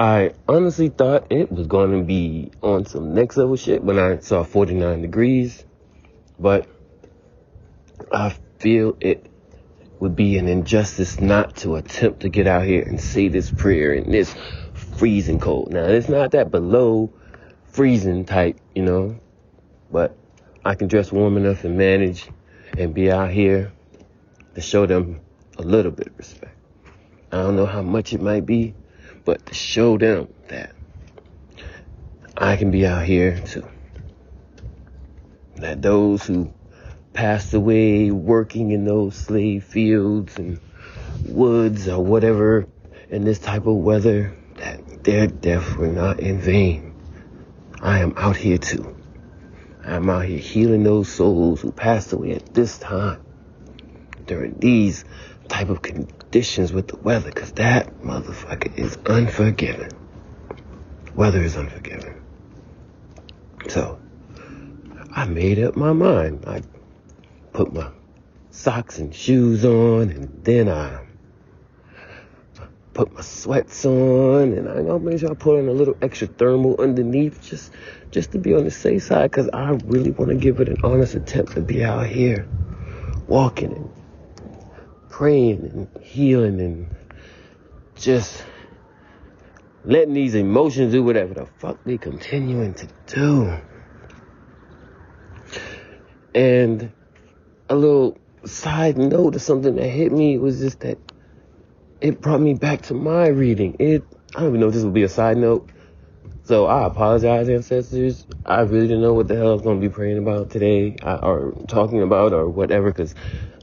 I honestly thought it was going to be on some next level shit when I saw 49 degrees, but I feel it would be an injustice not to attempt to get out here and say this prayer in this freezing cold. Now, it's not that below freezing type, you know, but I can dress warm enough and manage and be out here to show them a little bit of respect. I don't know how much it might be, but to show them that I can be out here too. That those who passed away working in those slave fields and woods or whatever in this type of weather, that their deaths were not in vain. I am out here too. I'm out here healing those souls who passed away at this time during these type of conditions with the weather because that motherfucker is unforgiving. Weather is unforgiving. So, I made up my mind. I put my socks and shoes on and then I put my sweats on and I know sure I put on a little extra thermal underneath just just to be on the safe side because I really want to give it an honest attempt to be out here walking and praying and healing and just letting these emotions do whatever the fuck they continuing to do. And a little side note of something that hit me was just that it brought me back to my reading. It I don't even know if this will be a side note. So I apologize, ancestors. I really didn't know what the hell I was going to be praying about today uh, or talking about or whatever because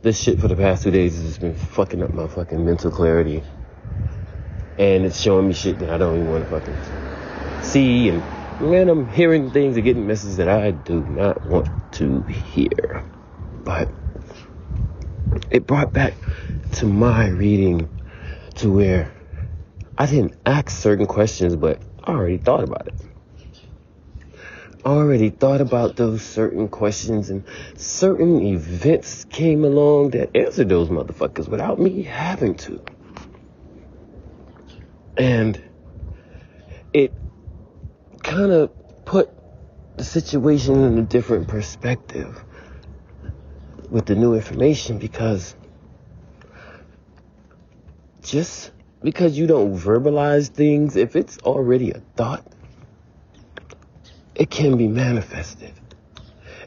this shit for the past two days has been fucking up my fucking mental clarity. And it's showing me shit that I don't even want to fucking see. And man, I'm hearing things and getting messages that I do not want to hear. But it brought back to my reading to where I didn't ask certain questions, but I already thought about it already thought about those certain questions and certain events came along that answered those motherfuckers without me having to. And it kind of put the situation in a different perspective with the new information because just because you don't verbalize things, if it's already a thought, it can be manifested.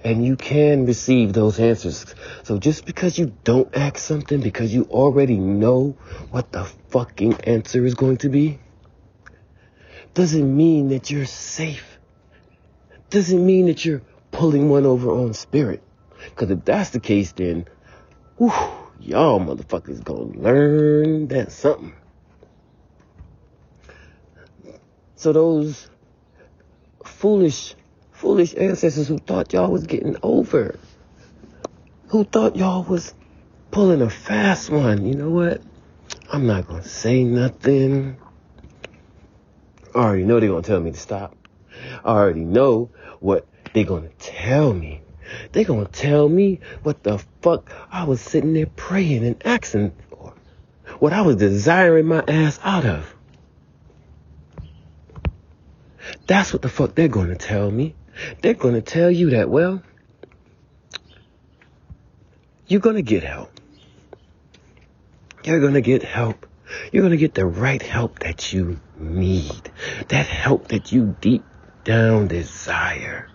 And you can receive those answers. So just because you don't ask something, because you already know what the fucking answer is going to be, doesn't mean that you're safe. Doesn't mean that you're pulling one over on spirit. Because if that's the case, then, whew, y'all motherfuckers gonna learn that something. So those foolish, foolish ancestors who thought y'all was getting over. Who thought y'all was pulling a fast one. You know what? I'm not going to say nothing. I already know they're going to tell me to stop. I already know what they're going to tell me. They're going to tell me what the fuck I was sitting there praying and asking for. What I was desiring my ass out of. That's what the fuck they're to tell me. They're to tell you that, well, you're to get help. You're to get help. You're to get the right help that you need. That help that you deep down desire.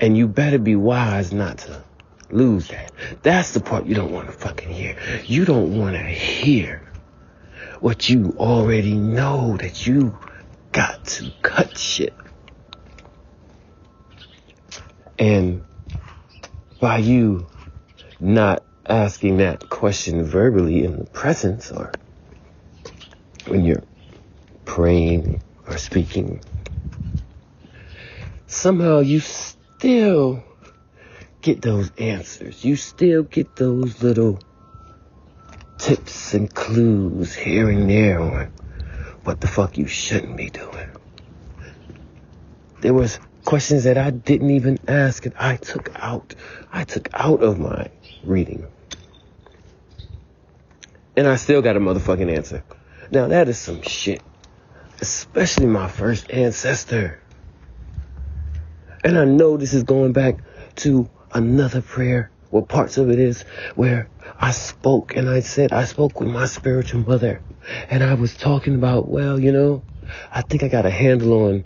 And you better be wise not to lose that. That's the part you don't want to fucking hear. You don't want to hear what you already know that you got to cut shit. And by you not asking that question verbally in the presence or when you're praying or speaking, somehow you still get those answers. You still get those little tips and clues here and there on what the fuck you shouldn't be doing. There was questions that I didn't even ask and I took out. I took out of my reading. And I still got a motherfucking answer. Now that is some shit. Especially my first ancestor. And I know this is going back to another prayer well, parts of it is where I spoke and I said, I spoke with my spiritual mother and I was talking about, well, you know, I think I got a handle on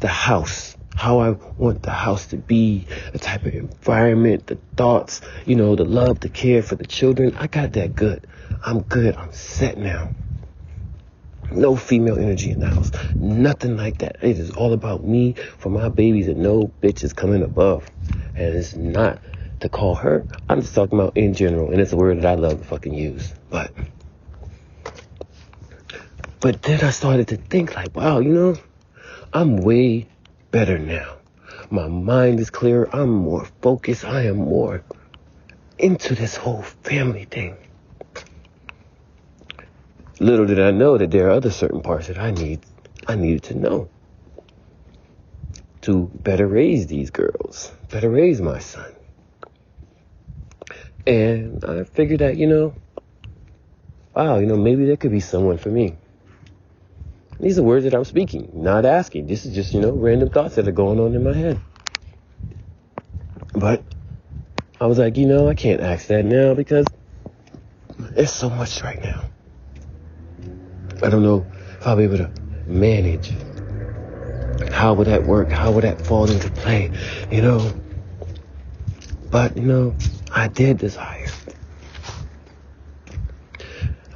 the house, how I want the house to be, the type of environment, the thoughts, you know, the love, the care for the children. I got that good. I'm good. I'm set now. No female energy in the house. Nothing like that. It is all about me for my babies and no bitches coming above. And it's not to call her. I'm just talking about in general, and it's a word that I love to fucking use. But, but then I started to think like, wow, you know, I'm way better now. My mind is clearer. I'm more focused. I am more into this whole family thing. Little did I know that there are other certain parts that I need, I needed to know to better raise these girls, better raise my son. And I figured that, you know, wow, you know, maybe there could be someone for me. These are words that I'm speaking, not asking. This is just, you know, random thoughts that are going on in my head. But I was like, you know, I can't ask that now because it's so much right now. I don't know if I'll be able to manage. How would that work? How would that fall into play? You know? But, you know, I did desire.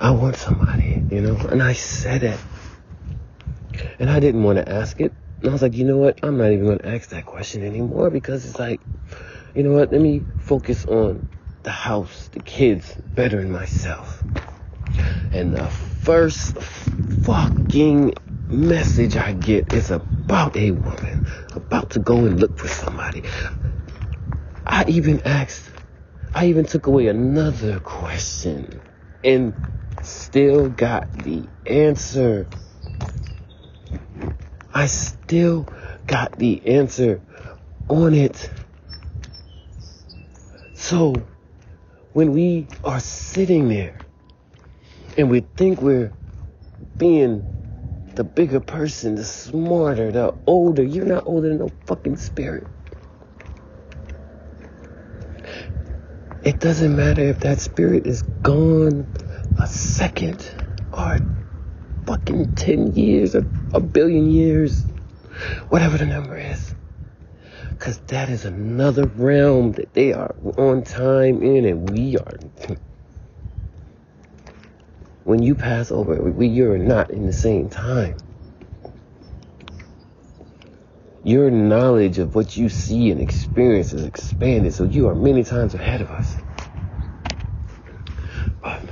I want somebody, you know, and I said it. And I didn't want to ask it. And I was like, you know what? I'm not even going to ask that question anymore because it's like, you know what? Let me focus on the house, the kids, bettering myself. And the first fucking message I get is about a woman about to go and look for somebody. I even asked I even took away another question and still got the answer. I still got the answer on it. So, when we are sitting there and we think we're being the bigger person, the smarter, the older, you're not older than no fucking spirit. It doesn't matter if that spirit is gone a second or fucking 10 years or a billion years, whatever the number is. Because that is another realm that they are on time in and we are. When you pass over, we, you're not in the same time. Your knowledge of what you see and experience is expanded, so you are many times ahead of us. But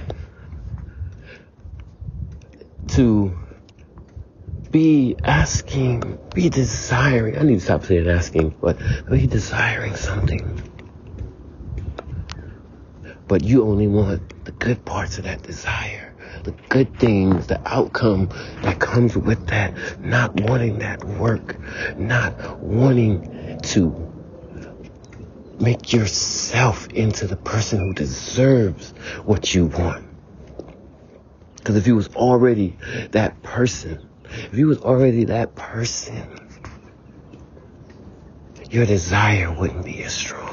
to be asking, be desiring, I need to stop saying asking, but be desiring something. But you only want the good parts of that desire the good things, the outcome that comes with that, not wanting that work, not wanting to make yourself into the person who deserves what you want. Because if you was already that person, if you was already that person, your desire wouldn't be as strong.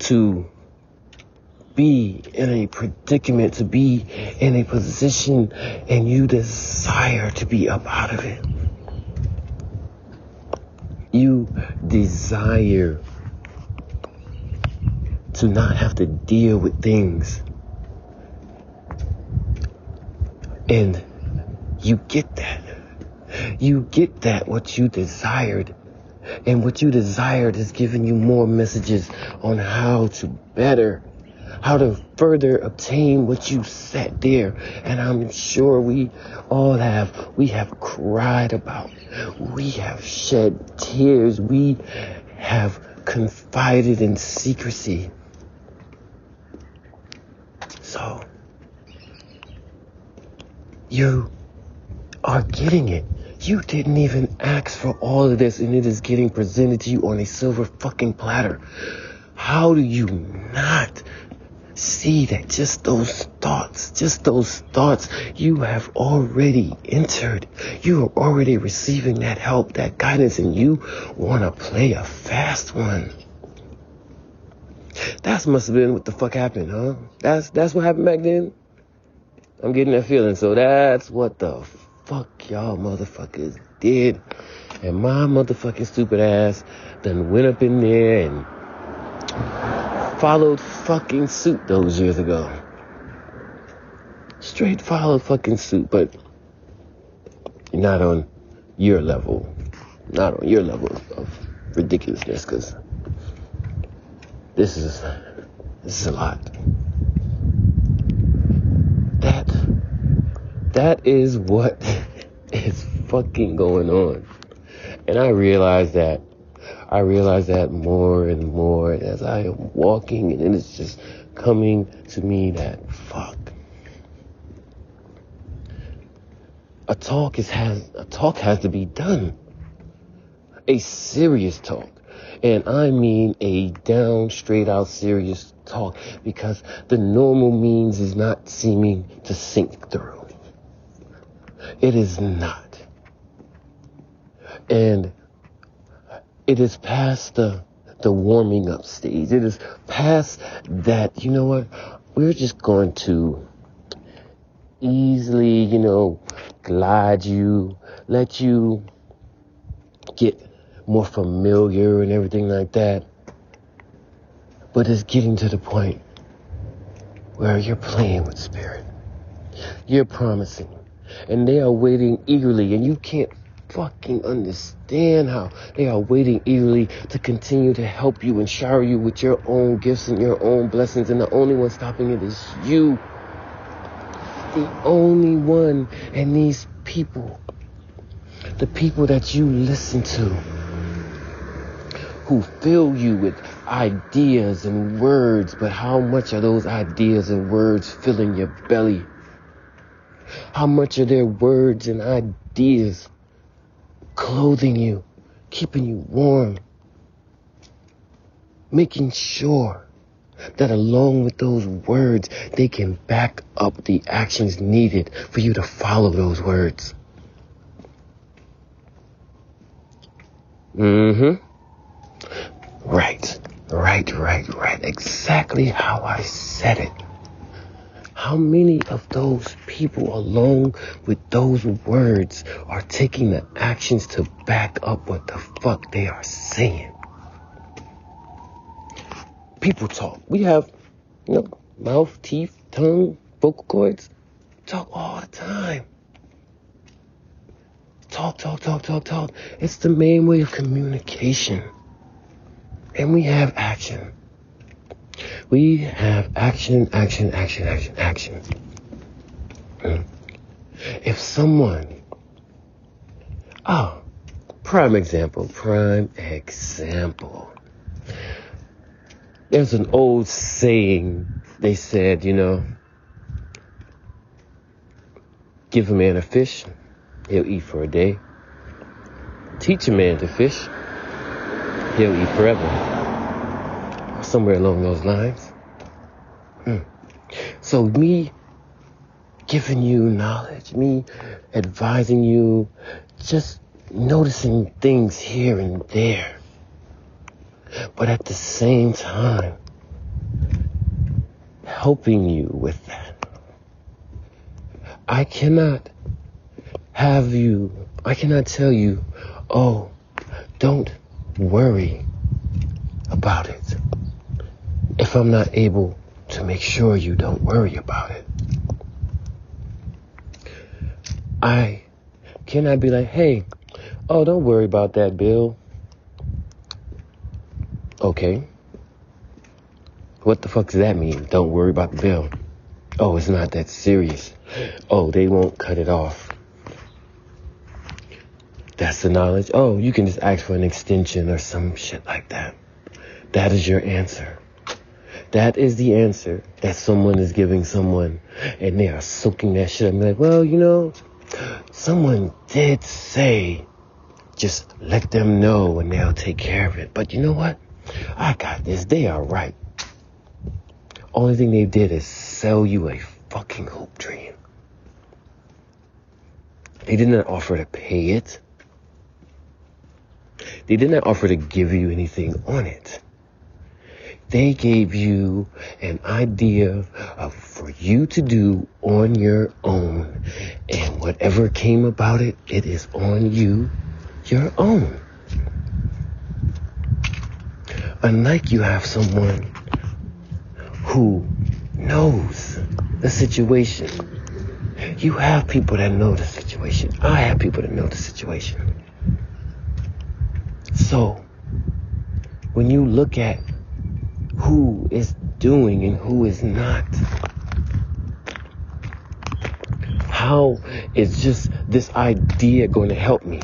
To be in a predicament, to be in a position, and you desire to be up out of it. You desire to not have to deal with things. And you get that. You get that what you desired. And what you desired is giving you more messages on how to better how to further obtain what you set there. And I'm sure we all have, we have cried about, we have shed tears, we have confided in secrecy. So, you are getting it. You didn't even ask for all of this and it is getting presented to you on a silver fucking platter. How do you not see that just those thoughts, just those thoughts, you have already entered. You are already receiving that help, that guidance, and you want to play a fast one. That must have been what the fuck happened, huh? That's that's what happened back then. I'm getting that feeling. So that's what the fuck y'all motherfuckers did. And my motherfucking stupid ass then went up in there and followed fucking suit those years ago. Straight followed fucking suit, but not on your level. Not on your level of ridiculousness, because this is this is a lot. That that is what is fucking going on. And I realize that I realize that more and more as I am walking and it's just coming to me that fuck. A talk is has a talk has to be done. A serious talk. And I mean a down, straight out serious talk because the normal means is not seeming to sink through. It is not. And it is past the the warming up stage. It is past that, you know what? We're just going to easily, you know, glide you, let you get more familiar and everything like that. But it's getting to the point where you're playing with spirit. You're promising. And they are waiting eagerly and you can't fucking understand how they are waiting eagerly to continue to help you and shower you with your own gifts and your own blessings. And the only one stopping it is you. The only one. And these people, the people that you listen to, who fill you with ideas and words, but how much are those ideas and words filling your belly? How much are their words and ideas clothing you, keeping you warm, making sure that along with those words, they can back up the actions needed for you to follow those words. Mm-hmm. Right, right, right, right. Exactly how I said it. How many of those people, along with those words, are taking the actions to back up what the fuck they are saying? People talk. We have, you know, mouth, teeth, tongue, vocal cords. Talk all the time. Talk, talk, talk, talk, talk. It's the main way of communication. And we have action. We have action, action, action, action, action. Hmm. If someone, oh, prime example, prime example. There's an old saying, they said, you know, give a man a fish, he'll eat for a day. Teach a man to fish, he'll eat forever somewhere along those lines. Mm. So me giving you knowledge, me advising you, just noticing things here and there. But at the same time, helping you with that. I cannot have you, I cannot tell you, oh, don't worry about it if I'm not able to make sure you don't worry about it. I cannot be like, hey, oh, don't worry about that bill. Okay. What the fuck does that mean? Don't worry about the bill. Oh, it's not that serious. Oh, they won't cut it off. That's the knowledge. Oh, you can just ask for an extension or some shit like that. That is your answer. That is the answer that someone is giving someone, and they are soaking that shit. I'm like, well, you know, someone did say, just let them know and they'll take care of it. But you know what? I got this. They are right. Only thing they did is sell you a fucking hope dream. They did not offer to pay it. They did not offer to give you anything on it. They gave you an idea of for you to do on your own. And whatever came about it, it is on you, your own. Unlike you have someone who knows the situation. You have people that know the situation. I have people that know the situation. So, when you look at who is doing and who is not, how is just this idea going to help me?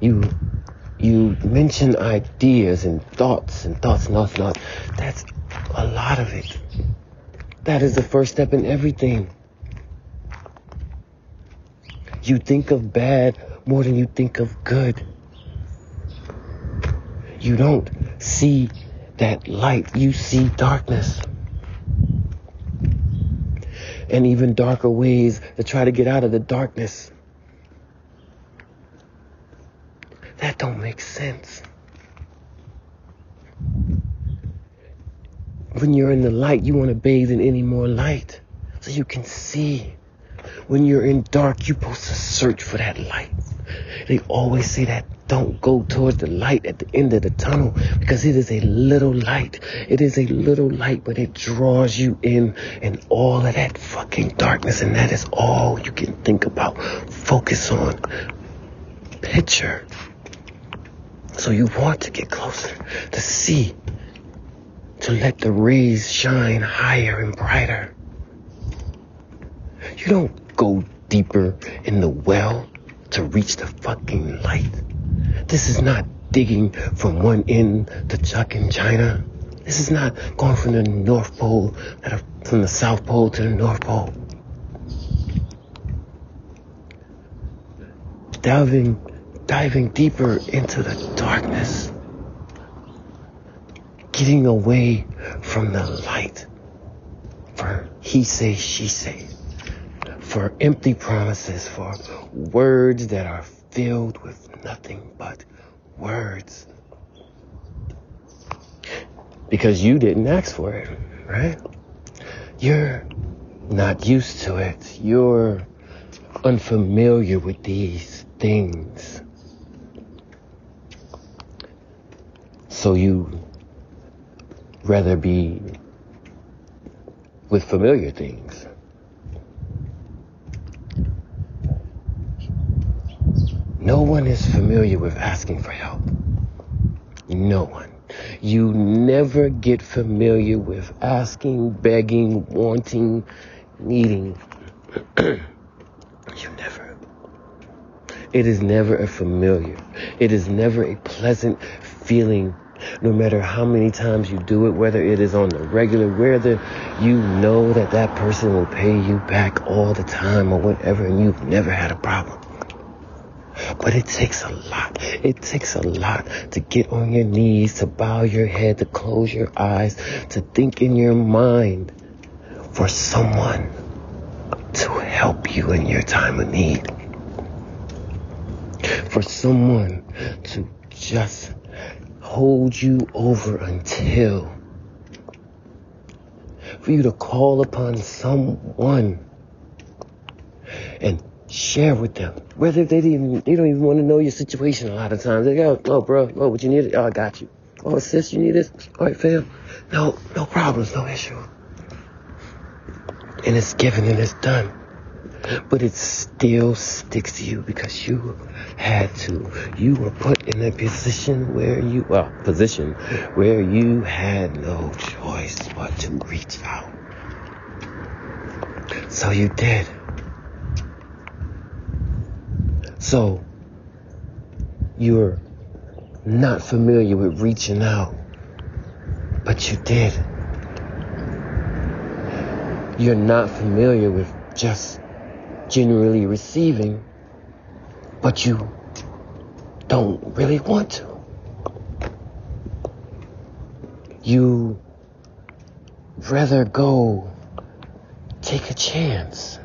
You you mention ideas and thoughts and thoughts and thoughts and thoughts. That's a lot of it. That is the first step in everything. You think of bad more than you think of good. You don't see that light, you see darkness. And even darker ways to try to get out of the darkness. That don't make sense. When you're in the light, you want to bathe in any more light so you can see. When you're in dark, you're supposed to search for that light. They always say that don't go towards the light at the end of the tunnel because it is a little light. It is a little light, but it draws you in and all of that fucking darkness. And that is all you can think about. Focus on. Picture. So you want to get closer to see to let the rays shine higher and brighter. You don't go deeper in the well to reach the fucking light. This is not digging from one end to Chuck in China. This is not going from the North Pole, from the South Pole to the North Pole. Diving, diving deeper into the darkness getting away from the light for he say, she say, for empty promises, for words that are filled with nothing but words. Because you didn't ask for it, right? You're not used to it. You're unfamiliar with these things. So you rather be with familiar things. No one is familiar with asking for help. No one. You never get familiar with asking, begging, wanting, needing. you never. It is never a familiar. It is never a pleasant feeling no matter how many times you do it, whether it is on the regular, whether you know that that person will pay you back all the time or whatever, and you've never had a problem. But it takes a lot. It takes a lot to get on your knees, to bow your head, to close your eyes, to think in your mind for someone to help you in your time of need. For someone to just hold you over until for you to call upon someone and share with them. Whether they even they don't even want to know your situation a lot of times. They go, oh bro, oh what you need? Oh I got you. Oh sis, you need this? All right, fam. No, no problems, no issue. And it's given and it's done but it still sticks to you because you had to. You were put in a position where you, well, position where you had no choice but to reach out. So you did. So you're not familiar with reaching out, but you did. You're not familiar with just genuinely receiving, but you don't really want to. you rather go take a chance.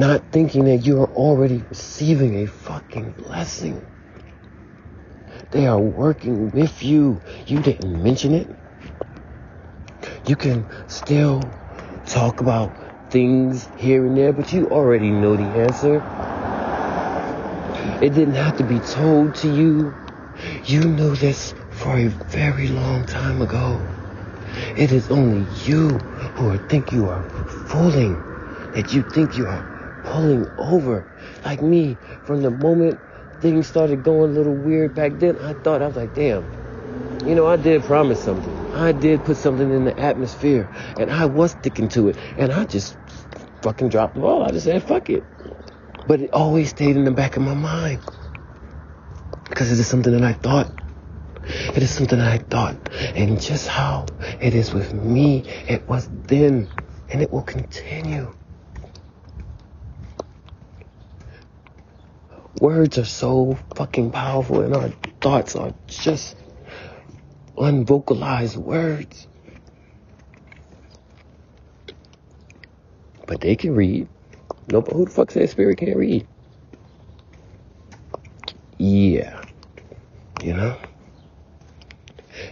Not thinking that you are already receiving a fucking blessing. They are working with you. You didn't mention it. You can still talk about things here and there, but you already know the answer. It didn't have to be told to you. You knew this for a very long time ago. It is only you who think you are fooling, that you think you are pulling over. Like me, from the moment things started going a little weird back then, I thought, I was like, damn, you know, I did promise something. I did put something in the atmosphere, and I was sticking to it, and I just fucking dropped the ball. I just said, fuck it. But it always stayed in the back of my mind. Because it is something that I thought. It is something that I thought. And just how it is with me, it was then, and it will continue. Words are so fucking powerful, and our thoughts are just unvocalized words. But they can read. No, but who the fuck says spirit can't read? Yeah. You know?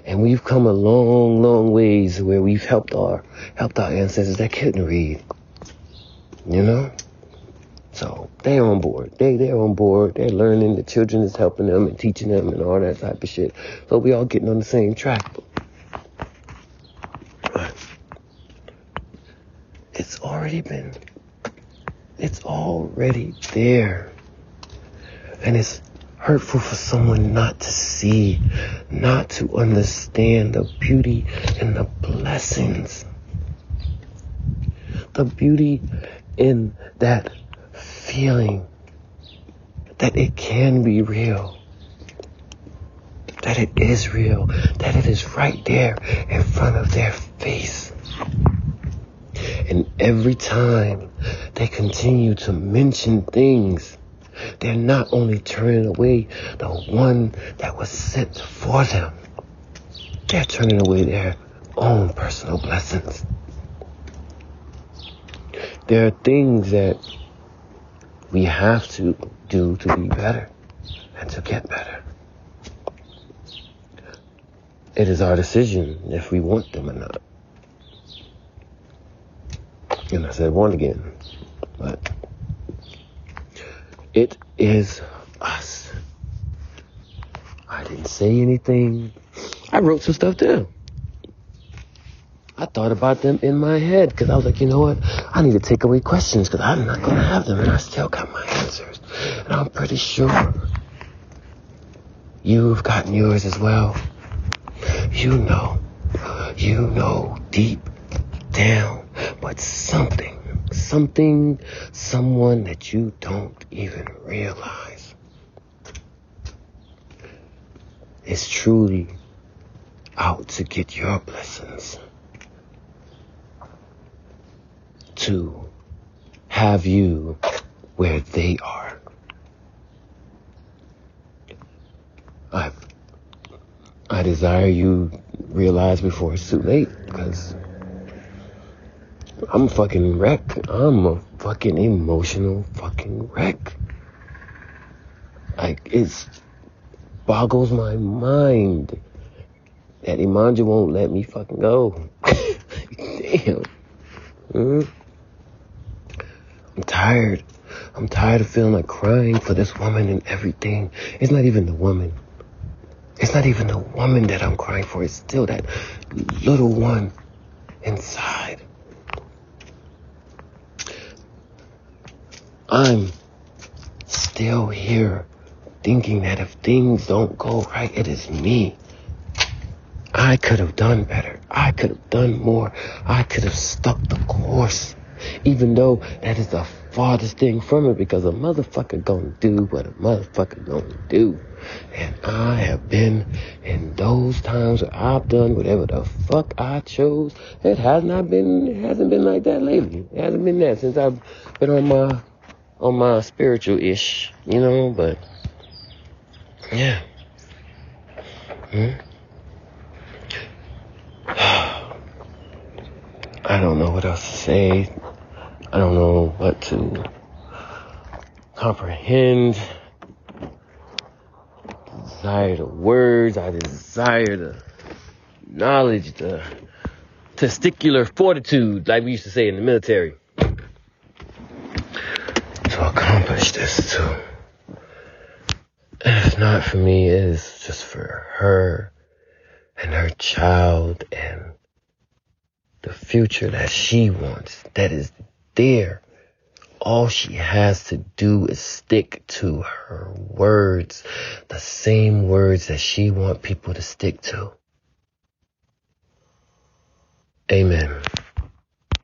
And we've come a long, long ways where we've helped our helped our ancestors that couldn't read. You know? So they're on board. They they're on board. They're learning. The children is helping them and teaching them and all that type of shit. So we all getting on the same track. It's already been. It's already there. And it's hurtful for someone not to see, not to understand the beauty and the blessings. The beauty in that feeling that it can be real, that it is real, that it is right there in front of their face. And every time they continue to mention things, they're not only turning away the one that was sent for them, they're turning away their own personal blessings. There are things that we have to do to be better and to get better. It is our decision if we want them or not. And I said one again, but it is us. I didn't say anything. I wrote some stuff down. I thought about them in my head because I was like, you know what? I need to take away questions because I'm not going to have them and I still got my answers. And I'm pretty sure you've gotten yours as well. You know, you know deep down, but something, something, someone that you don't even realize is truly out to get your blessings. To have you where they are. I, I desire you realize before it's too late because I'm a fucking wreck. I'm a fucking emotional fucking wreck. Like, it boggles my mind that Imanja won't let me fucking go. Damn. Mm-hmm. I'm tired. I'm tired of feeling like crying for this woman and everything. It's not even the woman. It's not even the woman that I'm crying for. It's still that little one inside. I'm still here thinking that if things don't go right, it is me. I could have done better. I could have done more. I could have stuck the course. Even though that is the farthest thing from it because a motherfucker gonna do what a motherfucker gonna do. And I have been in those times where I've done whatever the fuck I chose. It has not been, it hasn't been like that lately. It hasn't been that since I've been on my, on my spiritual ish, you know, but yeah. Hmm? I don't know what else to say. I don't know what to comprehend. Desire the words. I desire the knowledge, the testicular fortitude, like we used to say in the military, to accomplish this too. And if not for me, it is just for her and her child and the future that she wants, that is there. All she has to do is stick to her words, the same words that she want people to stick to. Amen.